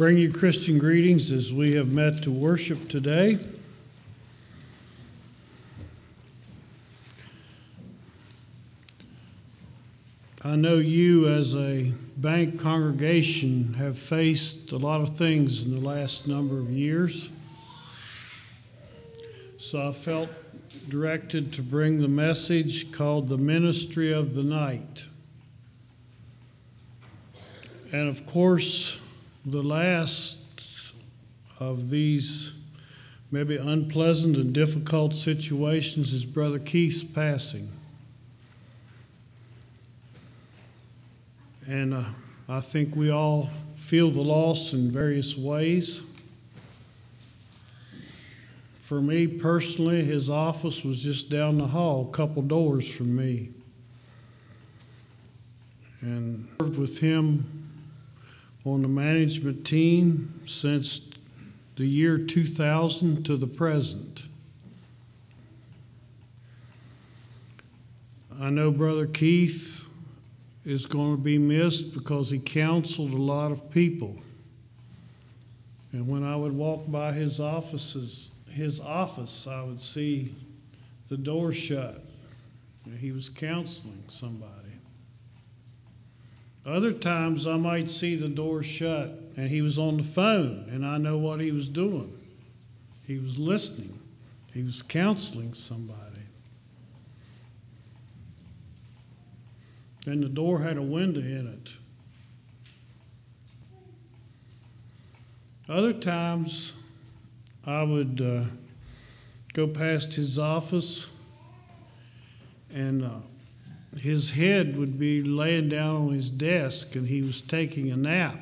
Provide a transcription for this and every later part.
bring you Christian greetings as we have met to worship today. I know you, as a bank congregation, have faced a lot of things in the last number of years. So I felt directed to bring the message called The Ministry of the Night. And of course, the last of these maybe unpleasant and difficult situations is Brother Keith's passing. And uh, I think we all feel the loss in various ways. For me personally, his office was just down the hall, a couple doors from me. And served with him on the management team since the year 2000 to the present. I know Brother Keith is going to be missed because he counseled a lot of people. And when I would walk by his offices, his office, I would see the door shut. He was counseling somebody. Other times I might see the door shut and he was on the phone and I know what he was doing. He was listening, he was counseling somebody. And the door had a window in it. Other times I would uh, go past his office and uh, his head would be laying down on his desk and he was taking a nap.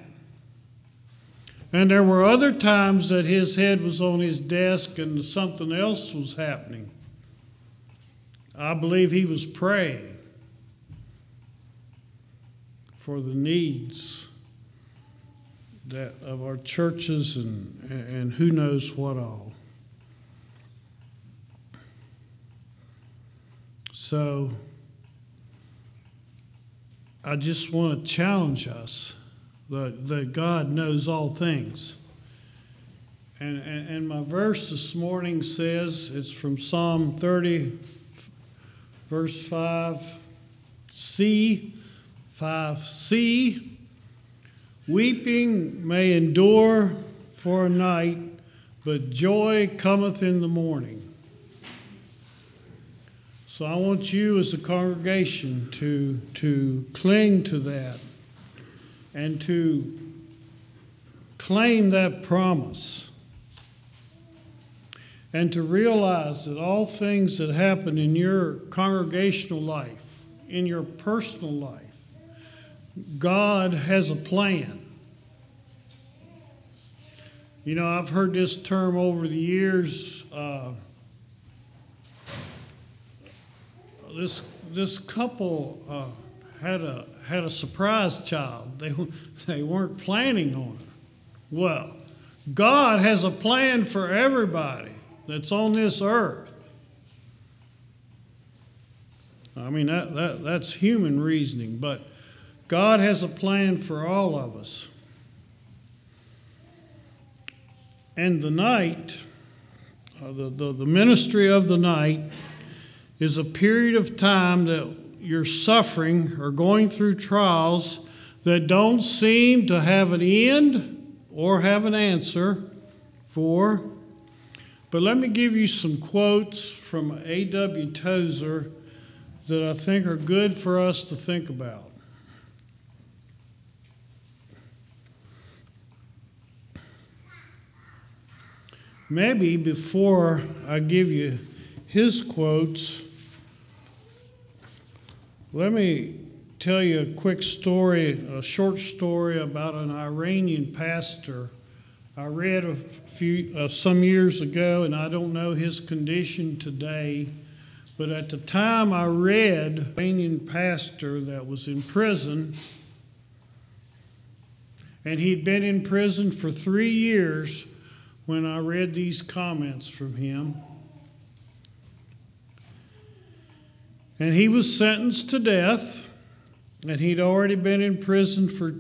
And there were other times that his head was on his desk and something else was happening. I believe he was praying for the needs that of our churches and, and who knows what all. So I just want to challenge us that, that God knows all things. And, and, and, my verse this morning says it's from Psalm 30, verse 5, C, 5c. Weeping may endure for a night, but joy cometh in the morning. So I want you as a congregation to, to cling to that and to claim that promise and to realize that all things that happen in your congregational life, in your personal life, God has a plan. You know, I've heard this term over the years. Uh, this this couple uh, had a had a surprise child. They they weren't planning on it. Well, God has a plan for everybody that's on this earth. I mean that, that that's human reasoning, but God has a plan for all of us. And the night, uh, the, the, the ministry of the night, is a period of time that you're suffering or going through trials that don't seem to have an end or have an answer for. But let me give you some quotes from A.W. Tozer that I think are good for us to think about. Maybe before I give you his quotes, let me tell you a quick story, a short story about an Iranian pastor. I read a few uh, some years ago, and I don't know his condition today. But at the time I read, Iranian pastor that was in prison, and he'd been in prison for three years when I read these comments from him. And he was sentenced to death, and he'd already been in prison for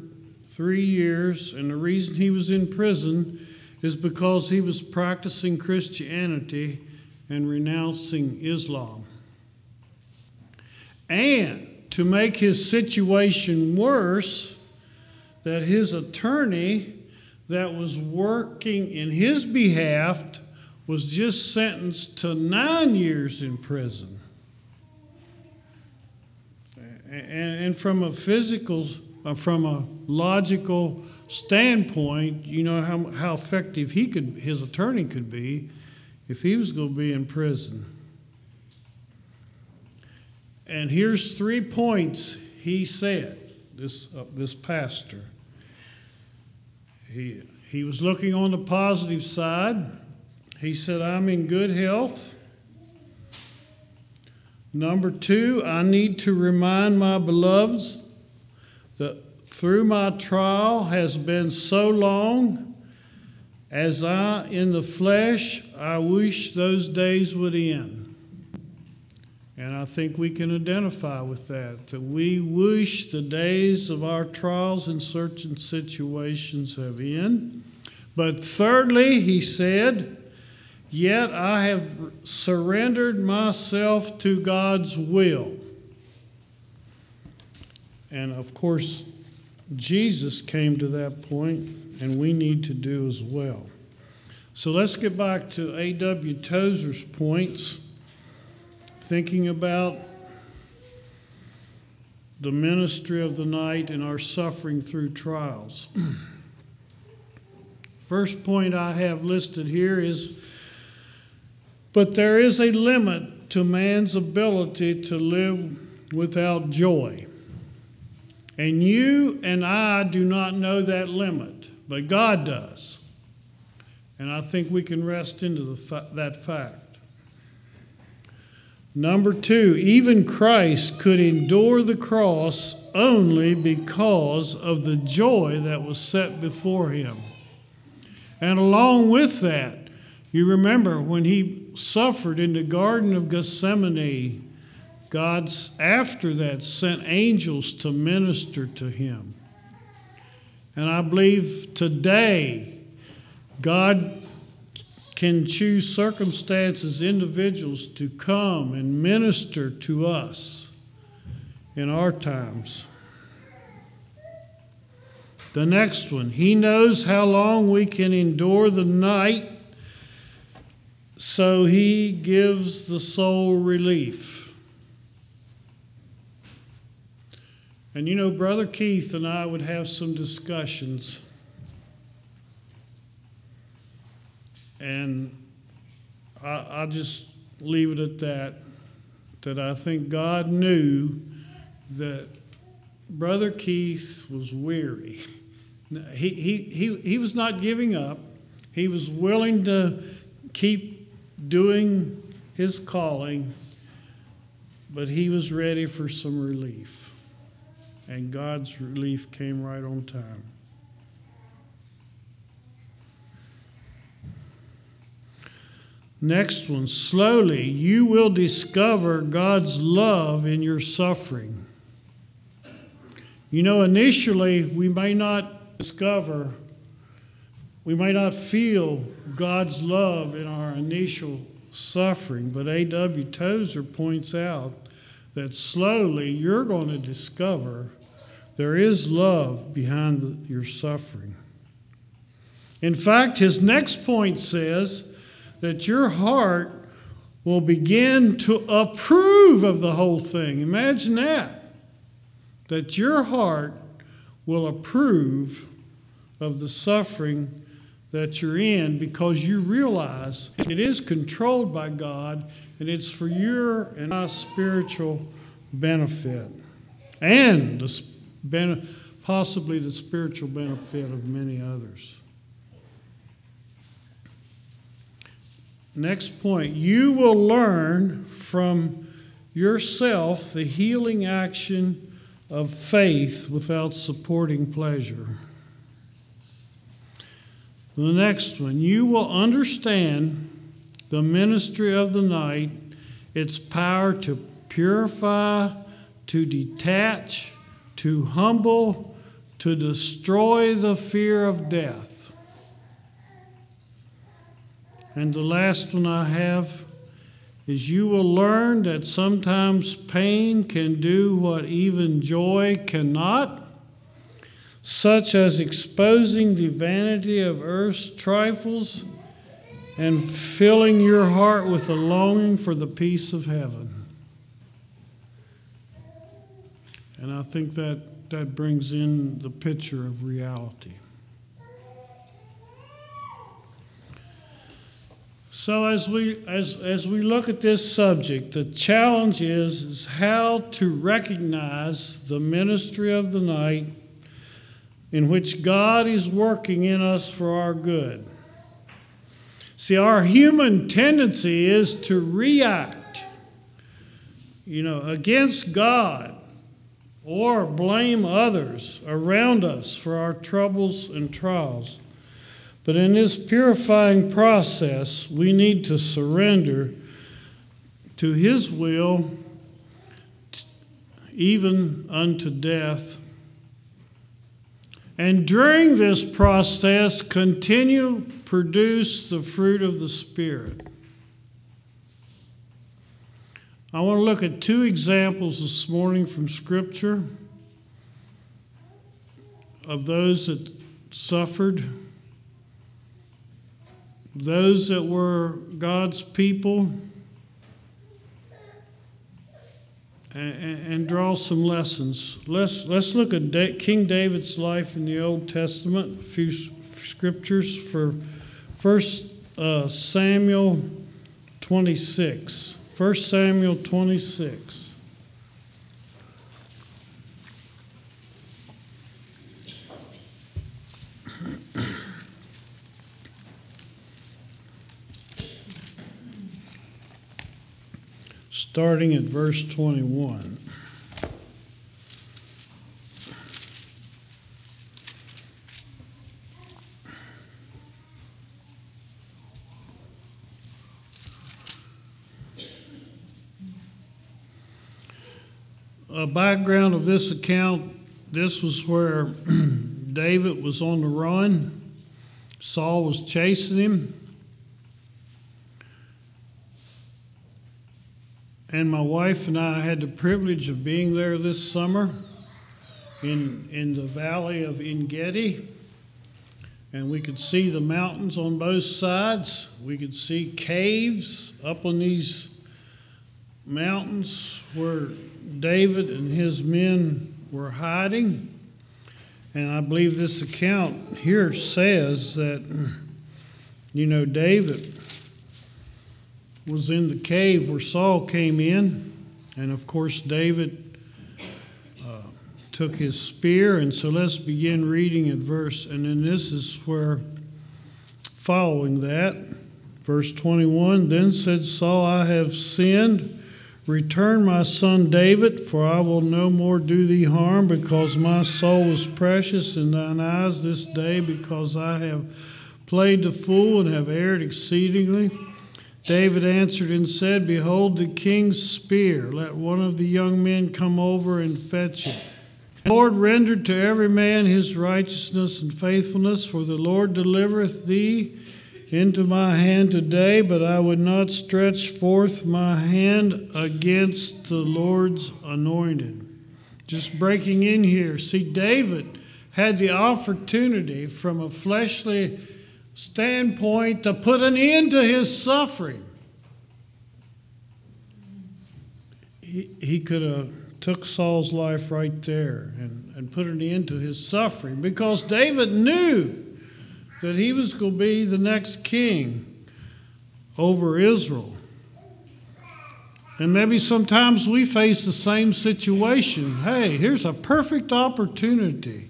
three years, and the reason he was in prison is because he was practicing Christianity and renouncing Islam. And to make his situation worse, that his attorney that was working in his behalf was just sentenced to nine years in prison. And, from a physical, uh, from a logical standpoint, you know how, how effective he could, his attorney could be if he was going to be in prison. And here's three points he said, this, uh, this pastor. He, he was looking on the positive side. He said, I'm in good health. Number two, I need to remind my beloveds that through my trial has been so long as I in the flesh, I wish those days would end. And I think we can identify with that, that we wish the days of our trials and certain situations have ended. But thirdly, he said, Yet I have surrendered myself to God's will. And of course, Jesus came to that point, and we need to do as well. So let's get back to A.W. Tozer's points thinking about the ministry of the night and our suffering through trials. First point I have listed here is but there is a limit to man's ability to live without joy. And you and I do not know that limit, but God does. And I think we can rest into fa- that fact. Number two, even Christ could endure the cross only because of the joy that was set before him. And along with that, you remember when he suffered in the Garden of Gethsemane, God's after that sent angels to minister to him. And I believe today, God can choose circumstances, individuals to come and minister to us in our times. The next one, He knows how long we can endure the night, so He gives the soul relief. And you know, Brother Keith and I would have some discussions And I, will just leave it at that. That I think God knew that Brother Keith was weary. He, he, he, he was not giving up, he was willing to keep doing his calling, but he was ready for some relief. And God's relief came right on time. Next one, slowly you will discover God's love in your suffering. You know, initially we may not discover, we may not feel God's love in our initial suffering, but A.W. Tozer points out that slowly you're going to discover there is love behind the, your suffering. In fact, his next point says, that your heart will begin to approve of the whole thing. Imagine that. That your heart will approve of the suffering that you're in because you realize it is controlled by God and it's for your and my spiritual benefit and the, possibly the spiritual benefit of many others. Next point you will learn from yourself the healing action of faith without supporting pleasure. The next one you will understand the ministry of the night, its power to purify, to detach, to humble, to destroy the fear of death. And the last one I have is you will learn that sometimes pain can do what even joy cannot, such as exposing the vanity of earth's trifles and filling your heart with a longing for the peace of heaven. And I think that, that brings in the picture of reality. So as we as as we look at this subject, the challenge is, is how to recognize the ministry of the night in which God is working in us for our good. See, our human tendency is to react, you know, against God or blame others around us for our troubles and trials. But in this purifying process, we need to surrender to His will, even unto death. And during this process, continue produce the fruit of the Spirit. I want to look at two examples this morning from Scripture of those that suffered those that were God's people and, and, draw some lessons. Let's, let's look at da- King David's life in the Old Testament, a few scriptures for 1 uh, Samuel 26. 1 Samuel 26. Starting at verse 21. A background of this account this was where David was on the run. Saul was chasing him. And my wife and I had the privilege of being there this summer in, in the valley of Engedi. And we could see the mountains on both sides. We could see caves up on these mountains where David and his men were hiding. And I believe this account here says that, you know, David was in the cave where Saul came in. And of course, David uh, took his spear. And so let's begin reading at verse. And then this is where, following that, verse 21 Then said Saul, I have sinned. Return my son David, for I will no more do thee harm, because my soul was precious in thine eyes this day, because I have played the fool and have erred exceedingly. David answered and said, Behold the king's spear. Let one of the young men come over and fetch it. The Lord rendered to every man his righteousness and faithfulness, for the Lord delivereth thee into my hand today, but I would not stretch forth my hand against the Lord's anointed. Just breaking in here. See, David had the opportunity from a fleshly standpoint to put an end to his suffering. He, he could have took Saul's life right there and, and put an end to his suffering because David knew that he was going to be the next king over Israel. And maybe sometimes we face the same situation. Hey, here's a perfect opportunity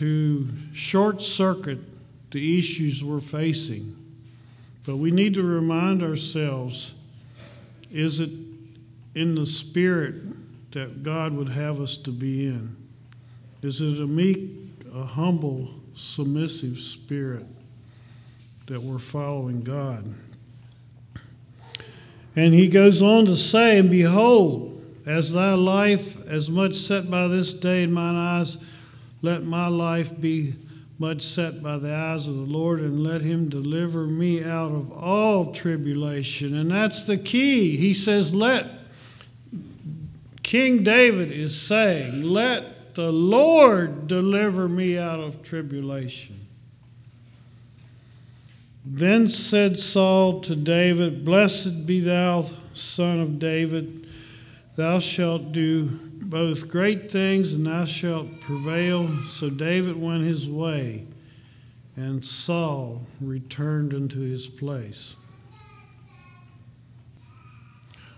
to short circuit the issues we're facing. But we need to remind ourselves is it in the spirit that God would have us to be in? Is it a meek, a humble, submissive spirit that we're following God? And he goes on to say, And behold, as thy life, as much set by this day in mine eyes, let my life be much set by the eyes of the Lord, and let him deliver me out of all tribulation. And that's the key. He says, Let, King David is saying, Let the Lord deliver me out of tribulation. Then said Saul to David, Blessed be thou, son of David. Thou shalt do both great things, and thou shalt prevail. So David went his way, and Saul returned unto his place.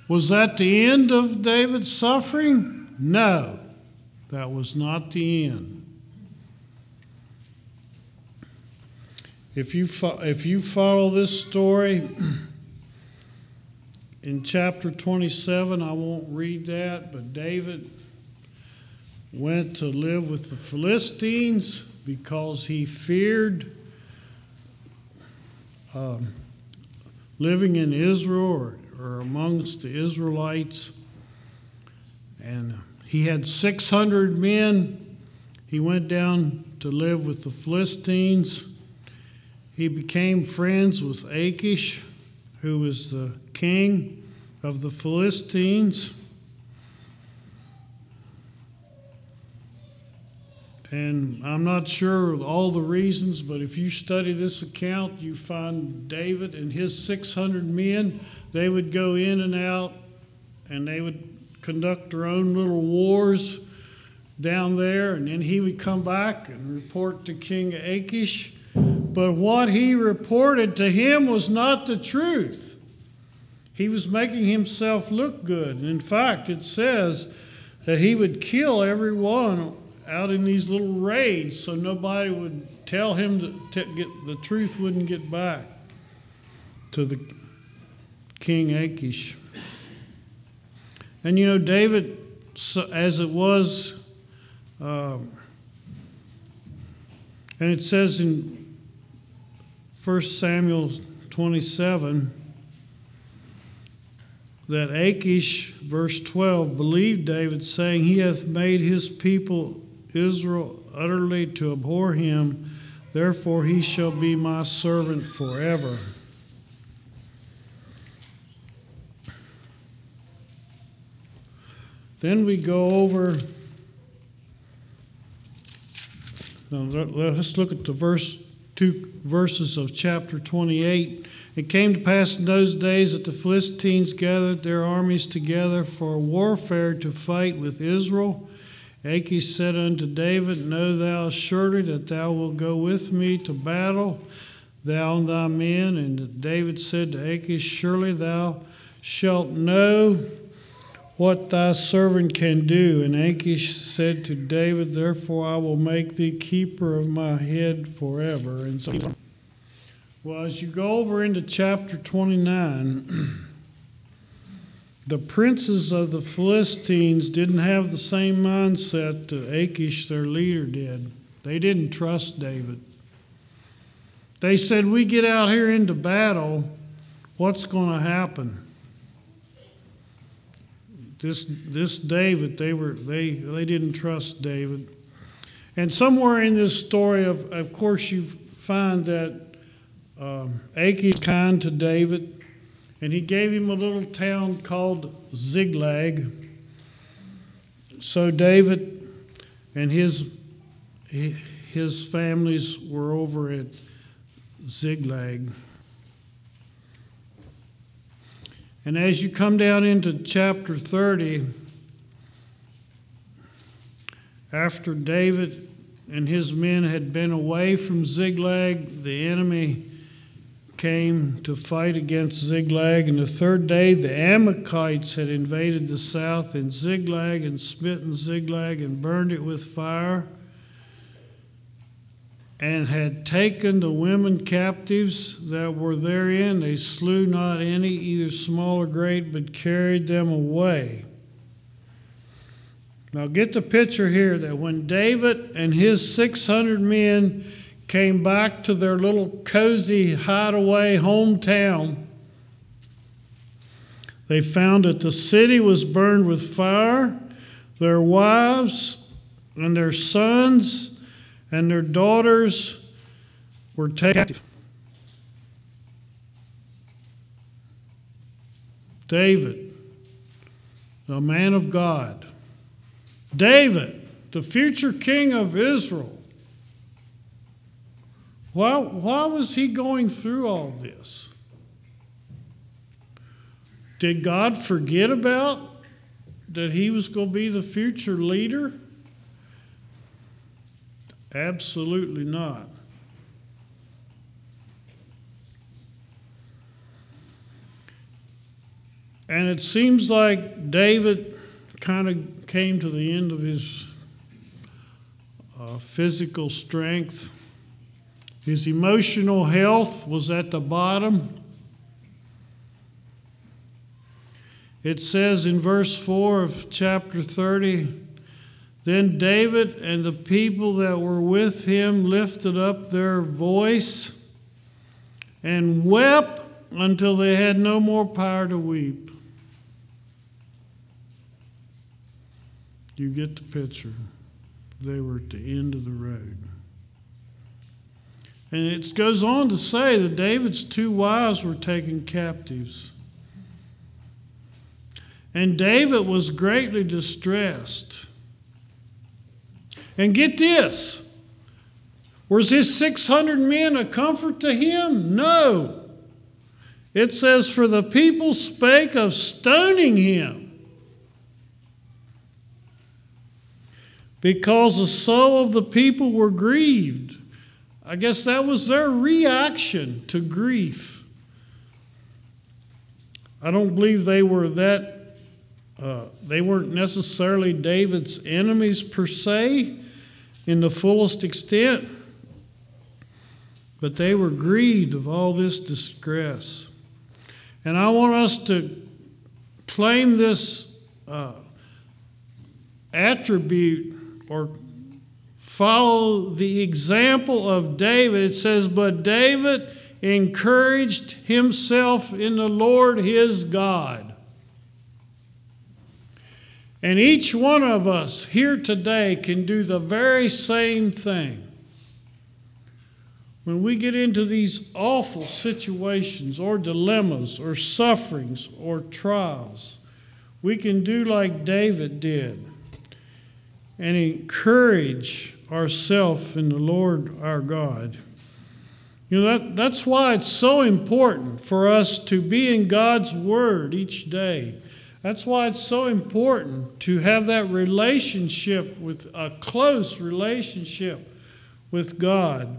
Was that the end of David's suffering? No, that was not the end. If you, fo- if you follow this story in chapter 27, I won't read that, but David went to live with the Philistines because he feared um, living in Israel or, or amongst the Israelites. And he had 600 men. He went down to live with the Philistines. He became friends with Achish, who was the king of the Philistines. And I'm not sure all the reasons, but if you study this account, you find David and his 600 men. They would go in and out and they would conduct their own little wars down there. And then he would come back and report to King Achish. But what he reported to him was not the truth. He was making himself look good. And in fact, it says that he would kill everyone out in these little raids so nobody would tell him to get the truth wouldn't get back to the king Achish. And you know, David, as it was, um, and it says in 1 Samuel 27 that Achish, verse 12, believed David, saying, He hath made his people Israel utterly to abhor him, therefore he shall be my servant forever. Then we go over. Now let's look at the verse two verses of chapter 28. It came to pass in those days that the Philistines gathered their armies together for warfare to fight with Israel. Achish said unto David, Know thou surely that thou wilt go with me to battle, thou and thy men. And David said to Achish, Surely thou shalt know what thy servant can do. And Achish said to David, Therefore I will make thee keeper of my head forever. And so, well, as you go over into chapter 29, the princes of the Philistines didn't have the same mindset that Achish, their leader, did. They didn't trust David. They said, We get out here into battle, what's going to happen? This, this David, they, were, they, they didn't trust David. And somewhere in this story, of, of course, you find that um, Achish kind to David and he gave him a little town called Ziklag. So David and his his families were over at Ziklag. And as you come down into chapter 30, after David and his men had been away from Ziklag, the enemy came to fight against Ziklag. And the third day, the Amalekites had invaded the south in Ziklag and smitten Ziklag and burned it with fire, and had taken the women captives that were therein. They slew not any, either small or great, but carried them away. Now, get the picture here that when David and his 600 men came back to their little cozy hideaway hometown. They found that the city was burned with fire, their wives and their sons and their daughters were taken. David, the man of God. David, the future king of Israel. Why, why was he going through all this? Did God forget about that he was going to be the future leader? Absolutely not. And it seems like David kind of came to the end of his uh, physical strength. His emotional health was at the bottom. It says in verse 4 of chapter 30 Then David and the people that were with him lifted up their voice and wept until they had no more power to weep. You get the picture. They were at the end of the road. And it goes on to say that David's two wives were taken captives. And David was greatly distressed. And get this was his 600 men a comfort to him? No. It says, For the people spake of stoning him. Because the soul of the people were grieved. I guess that was their reaction to grief. I don't believe they were that uh, they weren't necessarily David's enemies per se in the fullest extent, but they were grieved of all this distress. And I want us to claim this uh, attribute or follow the example of David. It says, But David encouraged himself in the Lord his God. And each one of us here today can do the very same thing. When we get into these awful situations or dilemmas or sufferings or trials, we can do like David did and encourage ourselves in the Lord our God. You know, that, that's why it's so important for us to be in God's Word each day that's why it's so important to have that relationship with a close relationship with God.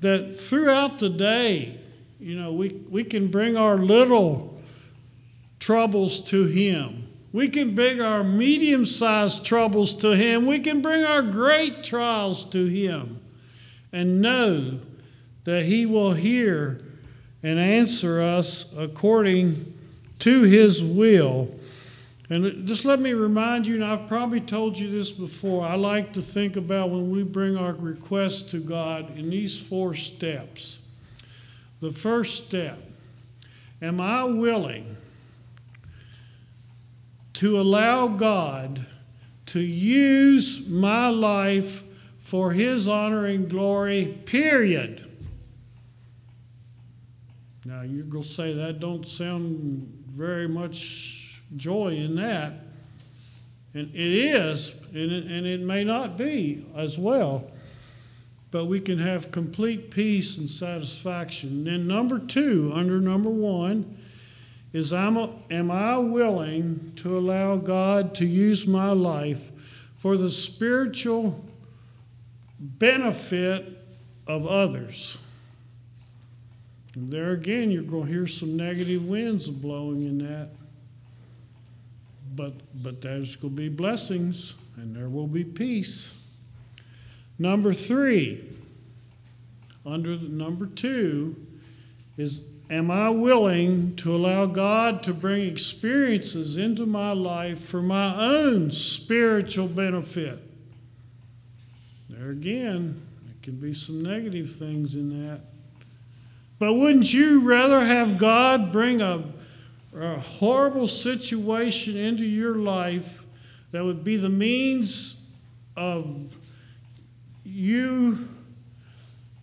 That throughout the day, you know, we, we can bring our little troubles to Him. We can bring our medium sized troubles to Him. We can bring our great trials to Him and know that He will hear and answer us according to his will. And just let me remind you, and I've probably told you this before, I like to think about when we bring our requests to God in these four steps. The first step Am I willing to allow God to use my life for His honor and glory, period? Now, you're going to say that don't sound very much joy in that. And it is, and it, and it may not be as well. But we can have complete peace and satisfaction. then, number two, under number one, is I'm a, am I willing to allow God to use my life for the spiritual benefit of others? And there again, you're going to hear some negative winds blowing in that. But, but there's going to be blessings and there will be peace. Number three, under the number two, is Am I willing to allow God to bring experiences into my life for my own spiritual benefit? There again, there can be some negative things in that. But wouldn't you rather have God bring a a horrible situation into your life that would be the means of you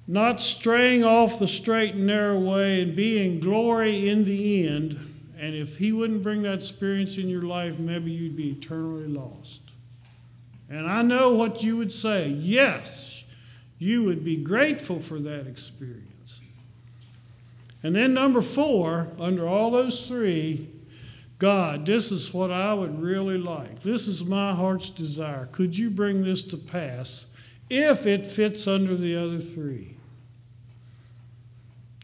not straying off the straight and narrow way and being glory in the end. And if He wouldn't bring that experience in your life, maybe you'd be eternally lost. And I know what you would say. Yes, you would be grateful for that experience. And then, number four, under all those three, God, this is what I would really like. This is my heart's desire. Could you bring this to pass if it fits under the other three?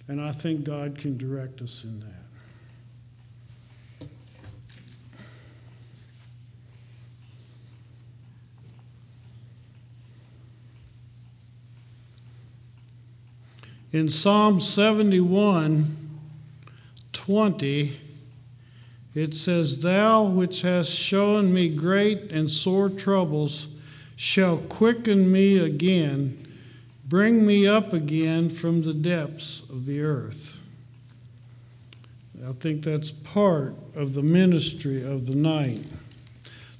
And I think God can direct us in that. In Psalm 71 20, it says, Thou which hast shown me great and sore troubles shall quicken me again, bring me up again from the depths of the earth. I think that's part of the ministry of the night.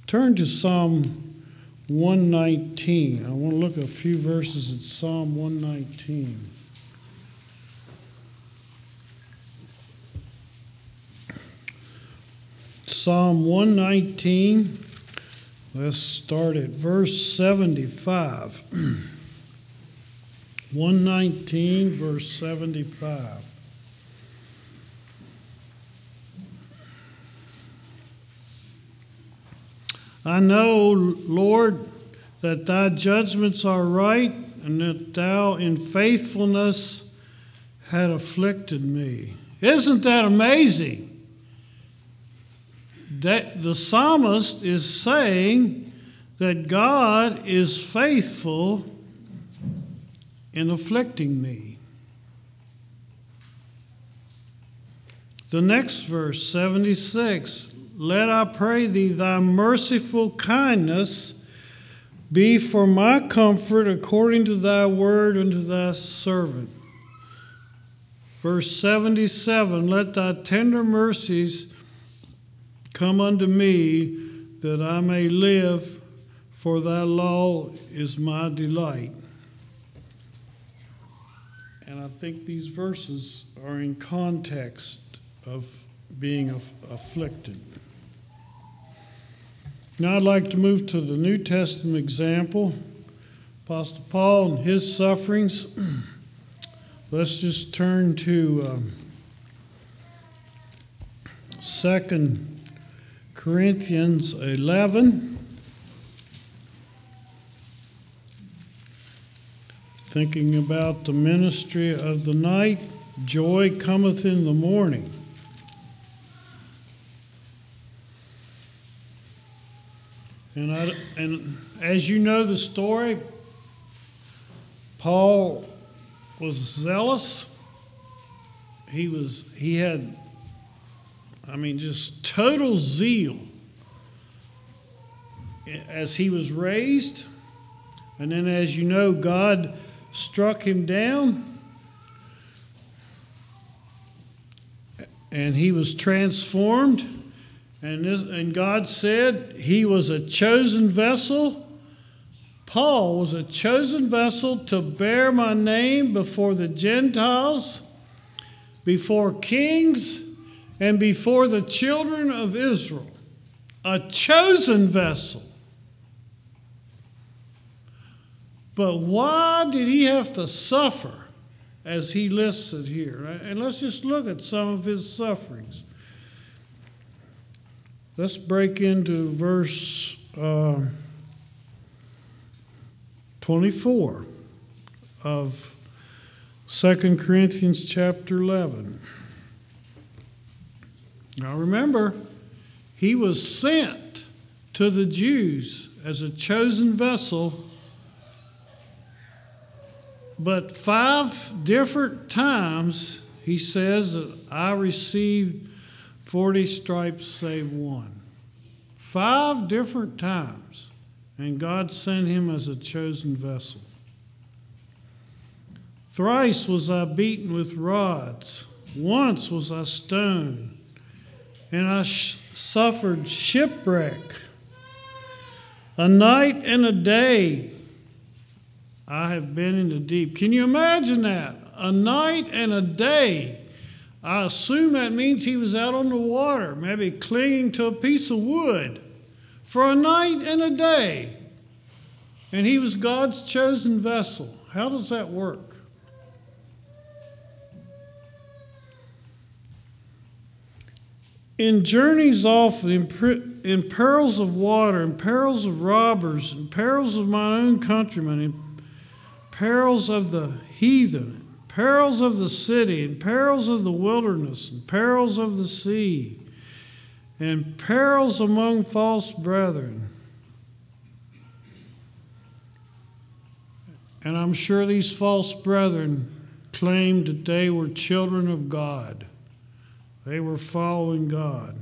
Turn to Psalm 119. I want to look a few verses at Psalm 119. Psalm 119. Let's start at verse 75. 119, verse 75. I know, Lord, that thy judgments are right, and that thou in faithfulness had afflicted me. Isn't that amazing? that the psalmist is saying that God is faithful in afflicting me. The next verse, 76 Let I pray thee, thy merciful kindness be for my comfort according to thy word unto thy servant. Verse 77 Let thy tender mercies Come unto me that I may live, for thy law is my delight. And I think these verses are in context of being afflicted. Now I'd like to move to the New Testament example. Apostle Paul and his sufferings. Let's just turn to um, Second Corinthians 11. Thinking about the ministry of the night, joy cometh in the morning. And, I, and as you know the story, Paul was zealous. He was he had I mean, just total zeal as he was raised. And then, as you know, God struck him down. And he was transformed. And, this, and God said he was a chosen vessel. Paul was a chosen vessel to bear my name before the Gentiles, before kings, and before the children of Israel, a chosen vessel. But why did he have to suffer as he lists it here? And let's just look at some of his sufferings. Let's break into verse uh, 24 of 2 Corinthians chapter 11. Now remember, he was sent to the Jews as a chosen vessel, but five different times he says I received 40 stripes save one. Five different times. And God sent him as a chosen vessel. Thrice was I beaten with rods. Once was I stoned. and I sh- suffered shipwreck. A night and a day I have been in the deep. Can you imagine that? A night and a day. I assume that means he was out on the water, maybe clinging to a piece of wood for a night and a day. And he was God's chosen vessel. How does that work? in journeys off, in, in perils of water, in perils of robbers, in perils of my own countrymen, in perils of the heathen, perils of the city, in perils of the wilderness, in perils of the sea, and perils among false brethren. And I'm sure these false brethren claimed that they were children of God. They were following God.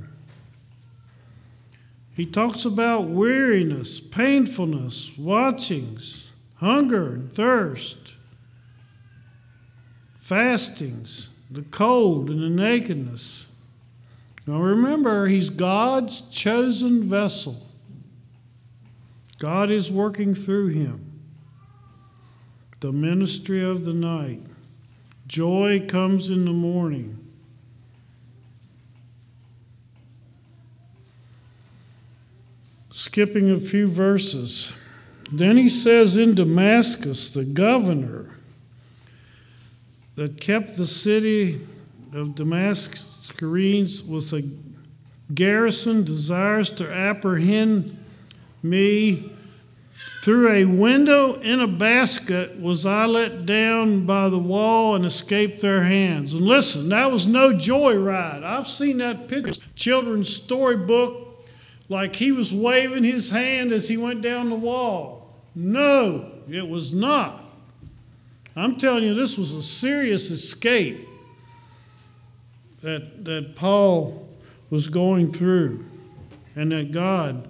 He talks about weariness, painfulness, watchings, hunger and thirst, fastings, the cold and the nakedness. Now remember, he's God's chosen vessel. God is working through him. The ministry of the night. Joy comes in the morning. skipping a few verses. Then he says, In Damascus, the governor that kept the city of Damascenes with a garrison desires to apprehend me. Through a window in a basket was I let down by the wall and escaped their hands. And listen, that was no joyride. I've seen that picture, children's storybook like he was waving his hand as he went down the wall. No, it was not. I'm telling you, this was a serious escape that, that Paul was going through and that God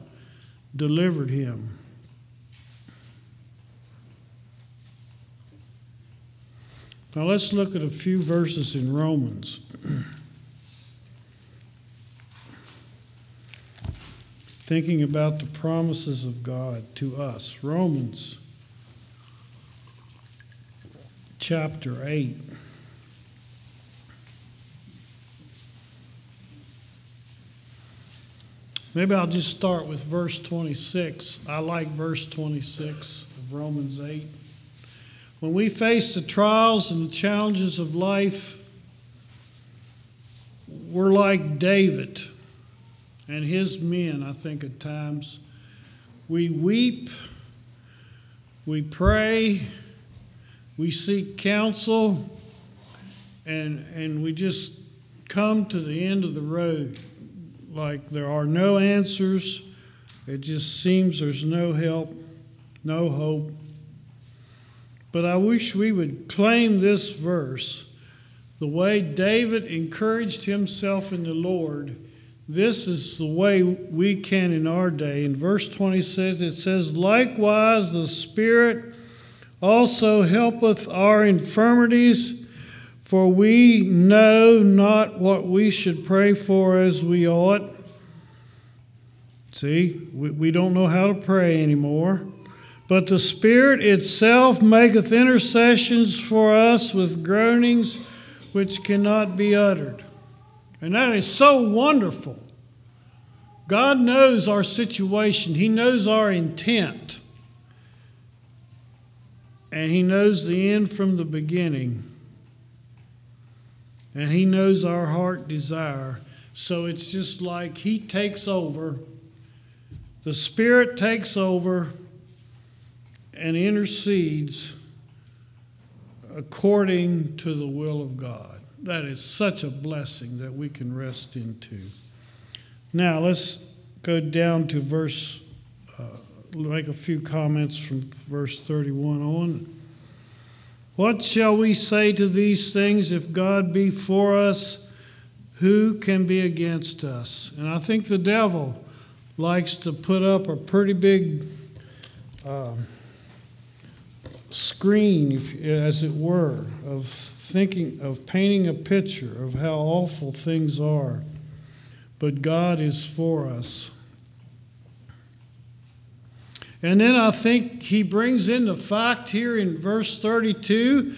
delivered him. Now let's look at a few verses in Romans. thinking about the promises of God to us. Romans chapter 8. Maybe I'll just start with verse 26. I like verse 26 of Romans 8. When we face the trials and the challenges of life, we're like David and his men, I think, at times. We weep, we pray, we seek counsel, and, and we just come to the end of the road. Like there are no answers, it just seems there's no help, no hope. But I wish we would claim this verse the way David encouraged himself in the Lord this is the way we can in our day. In verse 20 says, it says, Likewise, the Spirit also helpeth our infirmities, for we know not what we should pray for as we ought. See, we, we don't know how to pray anymore. But the Spirit itself maketh intercessions for us with groanings which cannot be uttered. And that is so wonderful. God knows our situation, He knows our intent, and He knows the end from the beginning, and He knows our heart desire. So it's just like He takes over, the Spirit takes over and intercedes according to the will of God that is such a blessing that we can rest into. Now, let's go down to verse, uh, make a few comments from verse 31 on. What shall we say to these things? If God be for us, who can be against us? And I think the devil likes to put up a pretty big uh, screen, as it were, of thinking of painting a picture of how awful things are. but God is for us. And then I think he brings in the fact here in verse 32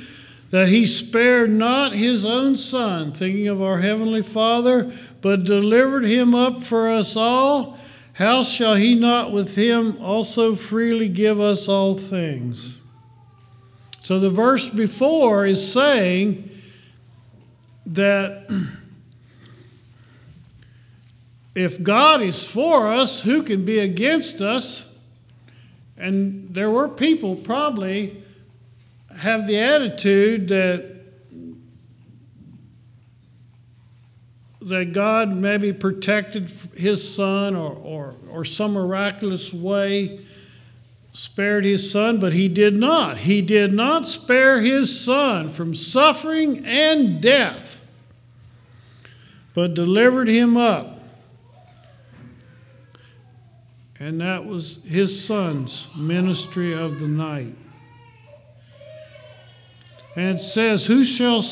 that he spared not his own son, thinking of our heavenly Father, but delivered him up for us all. How shall he not with him also freely give us all things? So the verse before is saying that if God is for us, who can be against us? And there were people probably have the attitude that that God maybe protected his son or, or, or some miraculous way spared his son, but he did not. He did not spare his son from suffering and death, but delivered him up and that was his son's ministry of the night. And it says, Who shall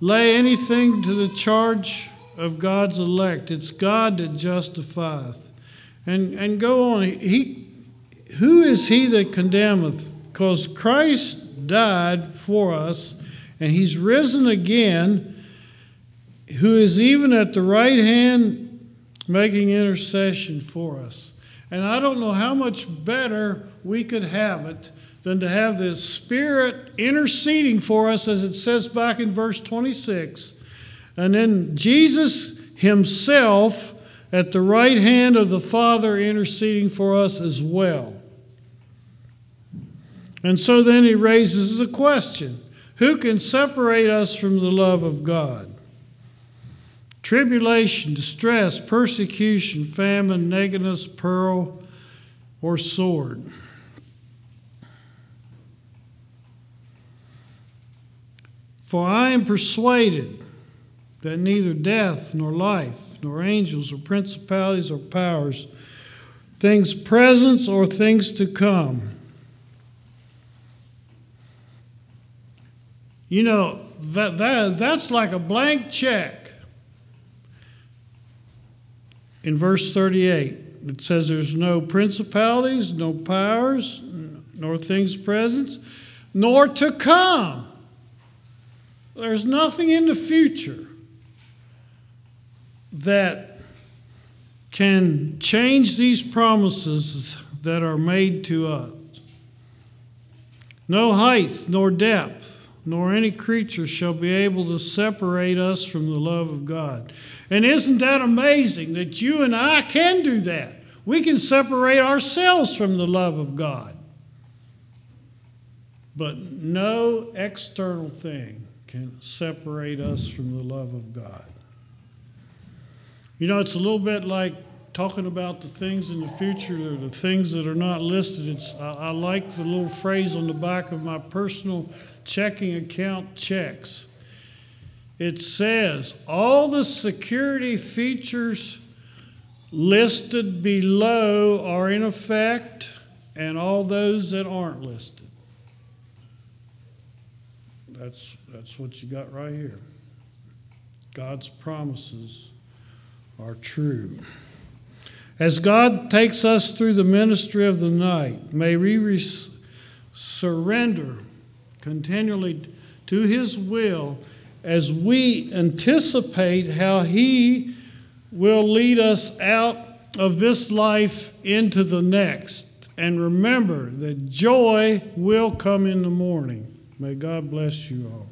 lay anything to the charge of God's elect? It's God that justifieth. And, and go on. He, who is he that condemneth? Because Christ died for us, and he's risen again, who is even at the right hand making intercession for us. And I don't know how much better we could have it than to have the Spirit interceding for us, as it says back in verse 26. And then Jesus Himself at the right hand of the Father interceding for us as well. And so then He raises a question Who can separate us from the love of God? tribulation, distress, persecution, famine, nakedness, peril, or sword. For I am persuaded that neither death, nor life, nor angels, or principalities, or powers, things present or things to come. You know, that, that, that's like a blank check in verse 38. It says there's no principalities, no powers, nor things present, nor to come. There's nothing in the future that can change these promises that are made to us. No height, nor depth, nor any creature shall be able to separate us from the love of God. And isn't that amazing that you and I can do that? We can separate ourselves from the love of God. But no external thing can separate us from the love of God. You know, it's a little bit like talking about the things in the future or the things that are not listed. It's, I, I like the little phrase on the back of my personal checking account checks it says all the security features listed below are in effect, and all those that aren't listed. That's, that's what you got right here. God's promises are true. As God takes us through the ministry of the night, may we surrender continually to His will as we anticipate how He will lead us out of this life into the next. And remember that joy will come in the morning. May God bless you all.